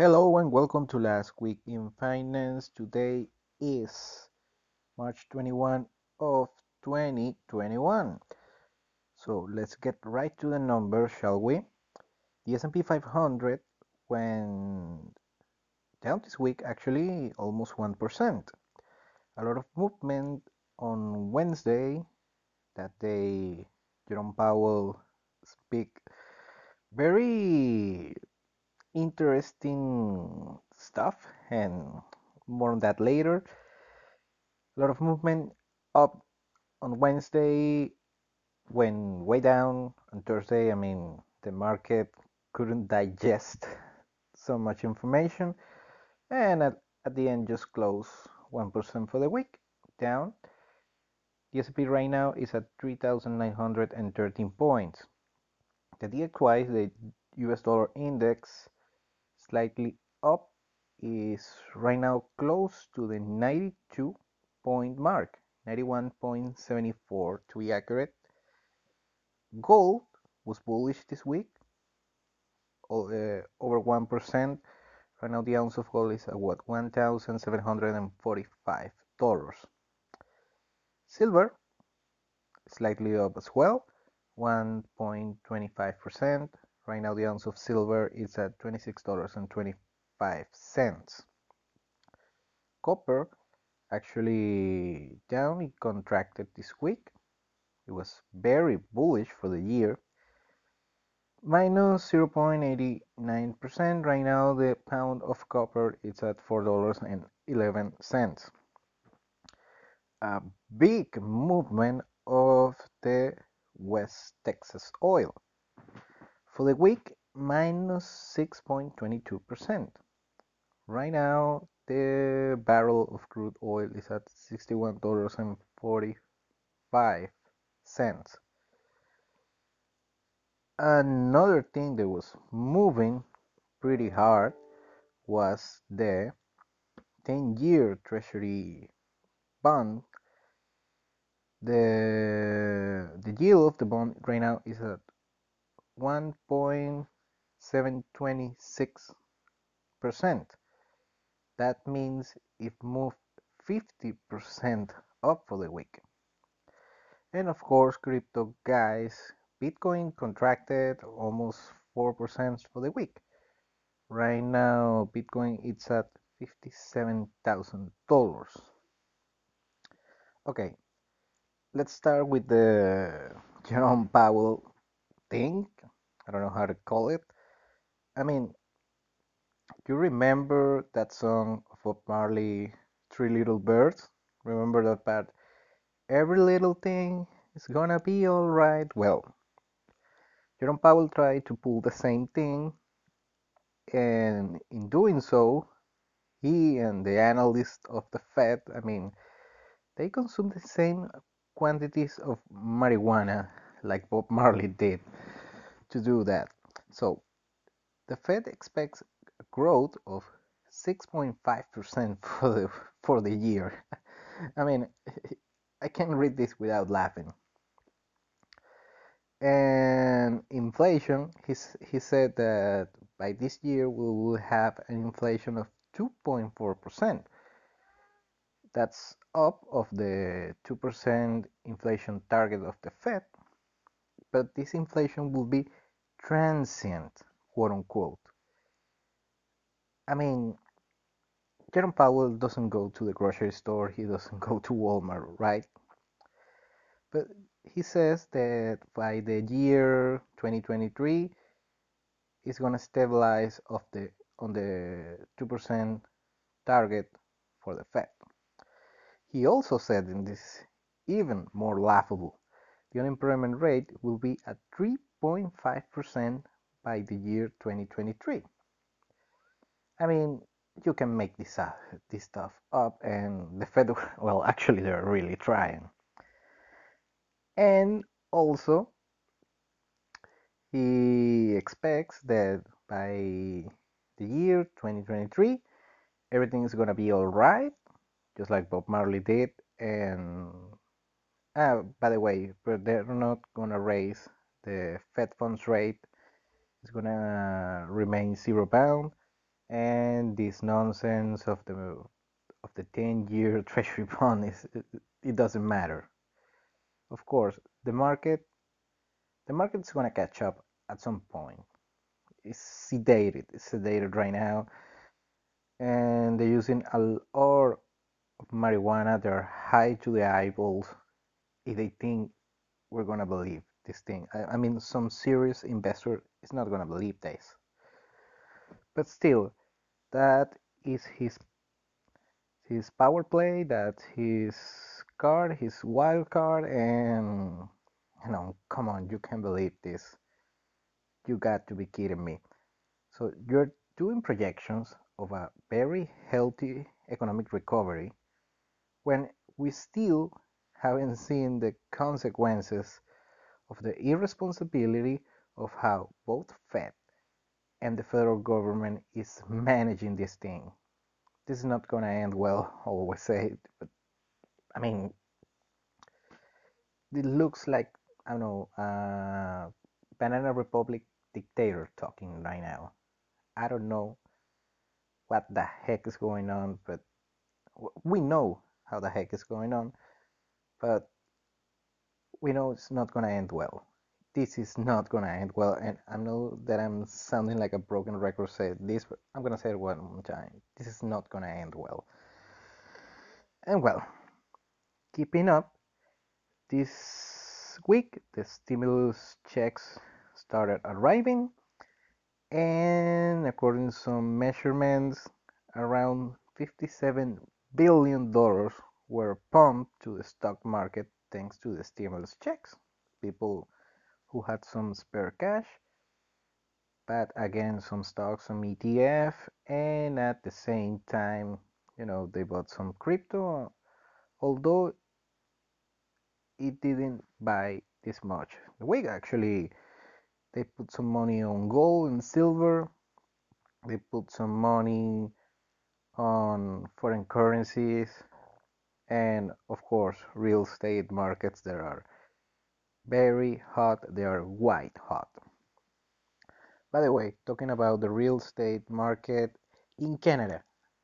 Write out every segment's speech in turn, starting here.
Hello and welcome to Last Week in Finance. Today is March 21 of 2021. So let's get right to the numbers, shall we? The S&P 500 went down this week actually almost 1%. A lot of movement on Wednesday that day Jerome Powell speak very interesting stuff and more on that later. A lot of movement up on wednesday when way down. On thursday i mean the market couldn't digest so much information. And at, at the end just close 1% for the week down. The S&P right now is at 3913 points. The DXY the US dollar index slightly up is right now close to the 92 point mark 91.74 to be accurate. Gold was bullish this week uh, over 1% right now the ounce of gold is at what 1745 dollars. Silver slightly up as well 1.25% Right now, the ounce of silver is at $26.25. Copper actually down, it contracted this week. It was very bullish for the year. Minus 0.89%. Right now, the pound of copper is at $4.11. A big movement of the West Texas oil for the week, minus 6.22%. Right now, the barrel of crude oil is at $61.45. Another thing that was moving pretty hard was the 10 year treasury bond. The, the yield of the bond right now is at 1.726%. That means it moved 50% up for the week. And of course, crypto guys, Bitcoin contracted almost 4% for the week. Right now, Bitcoin it's at $57,000. Okay, let's start with the Jerome Powell thing I don't know how to call it. I mean, you remember that song of Marley, Three Little Birds? Remember that part? Every little thing is gonna be alright. Well, Jerome Powell tried to pull the same thing, and in doing so, he and the analysts of the Fed, I mean, they consume the same quantities of marijuana like Bob Marley did to do that. So the Fed expects growth of 6.5% for the for the year. I mean, I can't read this without laughing. And inflation, he's, he said that by this year we will have an inflation of 2.4%. That's up of the 2% inflation target of the Fed, but this inflation will be transient, quote unquote. I mean, Jerome Powell doesn't go to the grocery store, he doesn't go to Walmart, right? But he says that by the year 2023, it's going to stabilize of the on the 2% target for the Fed. He also said in this even more laughable, the unemployment rate will be at 3 0.5% by the year 2023. I mean, you can make this uh, this stuff up, and the Fed, well, actually, they're really trying. And also, he expects that by the year 2023, everything is gonna be all right, just like Bob Marley did. And uh, by the way, but they're not gonna raise the Fed funds rate It's gonna remain zero bound and this nonsense of the of the 10-year treasury bond is it, it doesn't matter. Of course, the market the market's gonna catch up at some point. It's sedated. It's sedated right now, and they're using a lot of marijuana. They're high to the eyeballs. If they think we're gonna believe this thing, I, I mean, some serious investor is not gonna believe this. But still, that is his his power play. That's his card, his wild card, and you know, come on, you can't believe this. You got to be kidding me. So you're doing projections of a very healthy economic recovery when we still haven't seen the consequences of the irresponsibility of how both Fed and the federal government is managing this thing. This is not to end well, I always say, but I mean, it looks like, I don't know, uh, Banana Republic dictator talking right now. I don't know what the heck is going on, but we know how the heck is going on, but we know it's not gonna end well. This is not gonna end well, and I know that I'm sounding like a broken record. Say this, but I'm gonna say it one more time. This is not gonna end well. And well, keeping up, this week the stimulus checks started arriving, and according to some measurements, around 57 billion dollars were pumped to the stock market thanks to the stimulus checks. People who had some spare cash, but again, some stocks, some ETF, and at the same time, you know, they bought some crypto, although it didn't buy this much. The week actually they put some money on gold and silver. They put some money on foreign currencies and of course real estate markets that are very hot they are white hot by the way talking about the real estate market in canada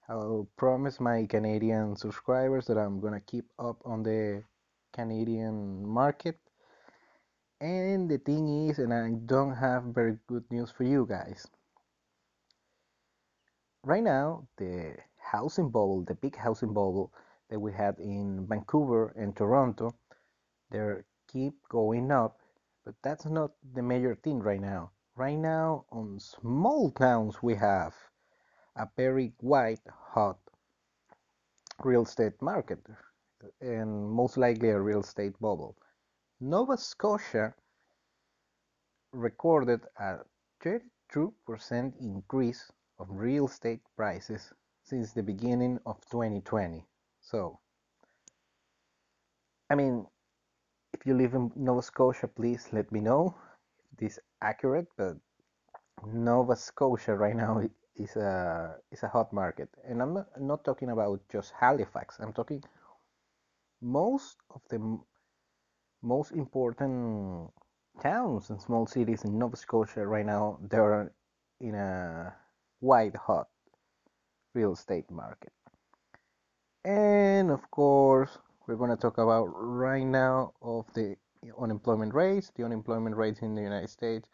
i'll promise my canadian subscribers that i'm gonna keep up on the canadian market and the thing is, and I don't have very good news for you guys. Right now, the housing bubble, the big housing bubble that we had in Vancouver and Toronto, They're keep going up, but that's not the major thing right now. Right now, on small towns, we have a very white hot real estate market and most likely a real estate bubble. Nova Scotia recorded a 32% increase of real estate prices since the beginning of 2020. So, I mean, if you live in Nova Scotia, please let me know if this is accurate. But Nova Scotia right now is a is a hot market, and I'm not, not talking about just Halifax. I'm talking most of the most important towns and small cities in Nova Scotia right now they're in a white hot real estate market. And of course, we're going to talk about right now of the unemployment rates, the unemployment rates in the United States,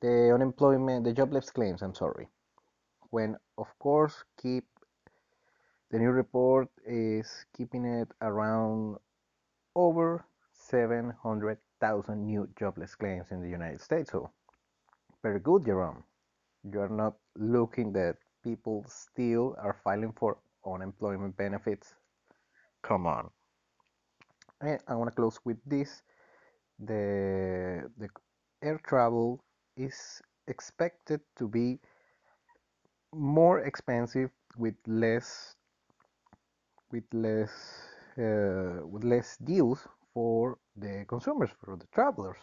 the unemployment, the jobless claims, I'm sorry. When of course keep the new report is keeping it around over 700,000 new jobless claims in the United States. So, very good, Jerome. You are not looking that people still are filing for unemployment benefits. Come on. And I want to close with this. The, the air travel is expected to be more expensive with less with less uh, with less deals for the consumers, for the travelers.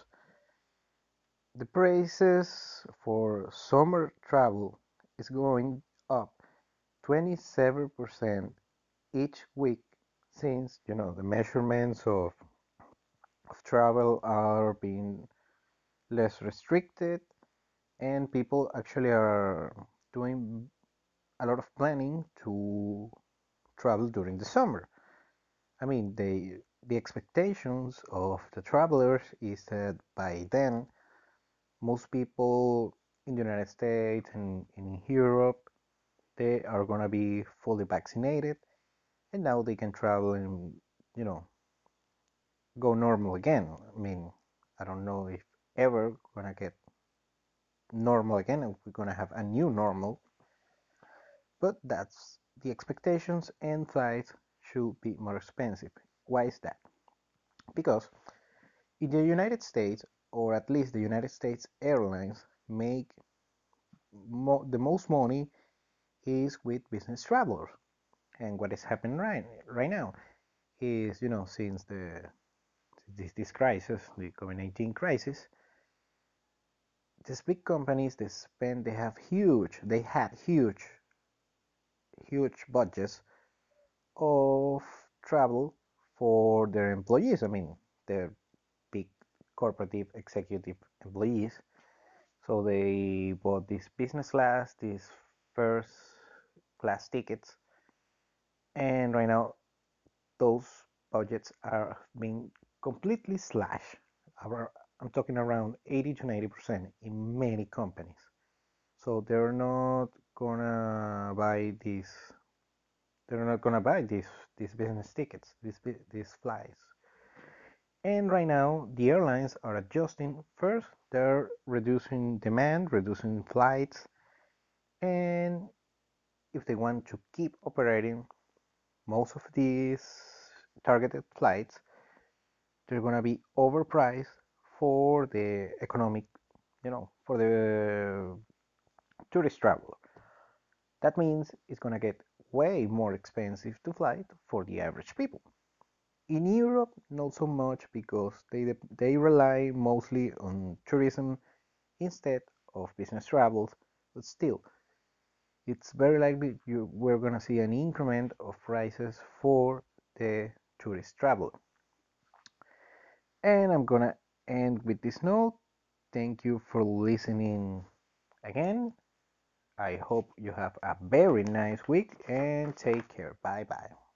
The prices for summer travel is going up 27% each week since you know the measurements of of travel are being less restricted and people actually are doing a lot of planning to travel during the summer. I mean, the the expectations of the travelers is that by then most people in the United States and in Europe they are gonna be fully vaccinated and now they can travel and you know go normal again. I mean, I don't know if ever gonna get normal again we're gonna have a new normal but that's the expectations and flights should be more expensive why is that because in the united states or at least the united states airlines make mo- the most money is with business travelers. And what is happening right right now is you know since the this, this crisis the covid-19 crisis these big companies they spend they have huge they had huge huge budgets of travel for their employees. I mean their big corporative executive employees. So they bought this business class this first class tickets and right now those budgets are being completely slashed I'm talking around 80 to 90 percent in many companies. So they're not gonna buy these. They're not gonna buy these these business tickets, these these flights. And right now, the airlines are adjusting. First, they're reducing demand, reducing flights, and if they want to keep operating most of these targeted flights, they're gonna be overpriced for the economic, you know, for the tourist travel. That means it's to get way more expensive to fly for the average people. In Europe, not so much because they they rely mostly on tourism instead of business travels, but still, it's very likely you, we're going to see an increment of prices for the tourist travel. And I'm gonna end with this note, thank you for listening again. I hope you have a very nice week and take care. Bye bye.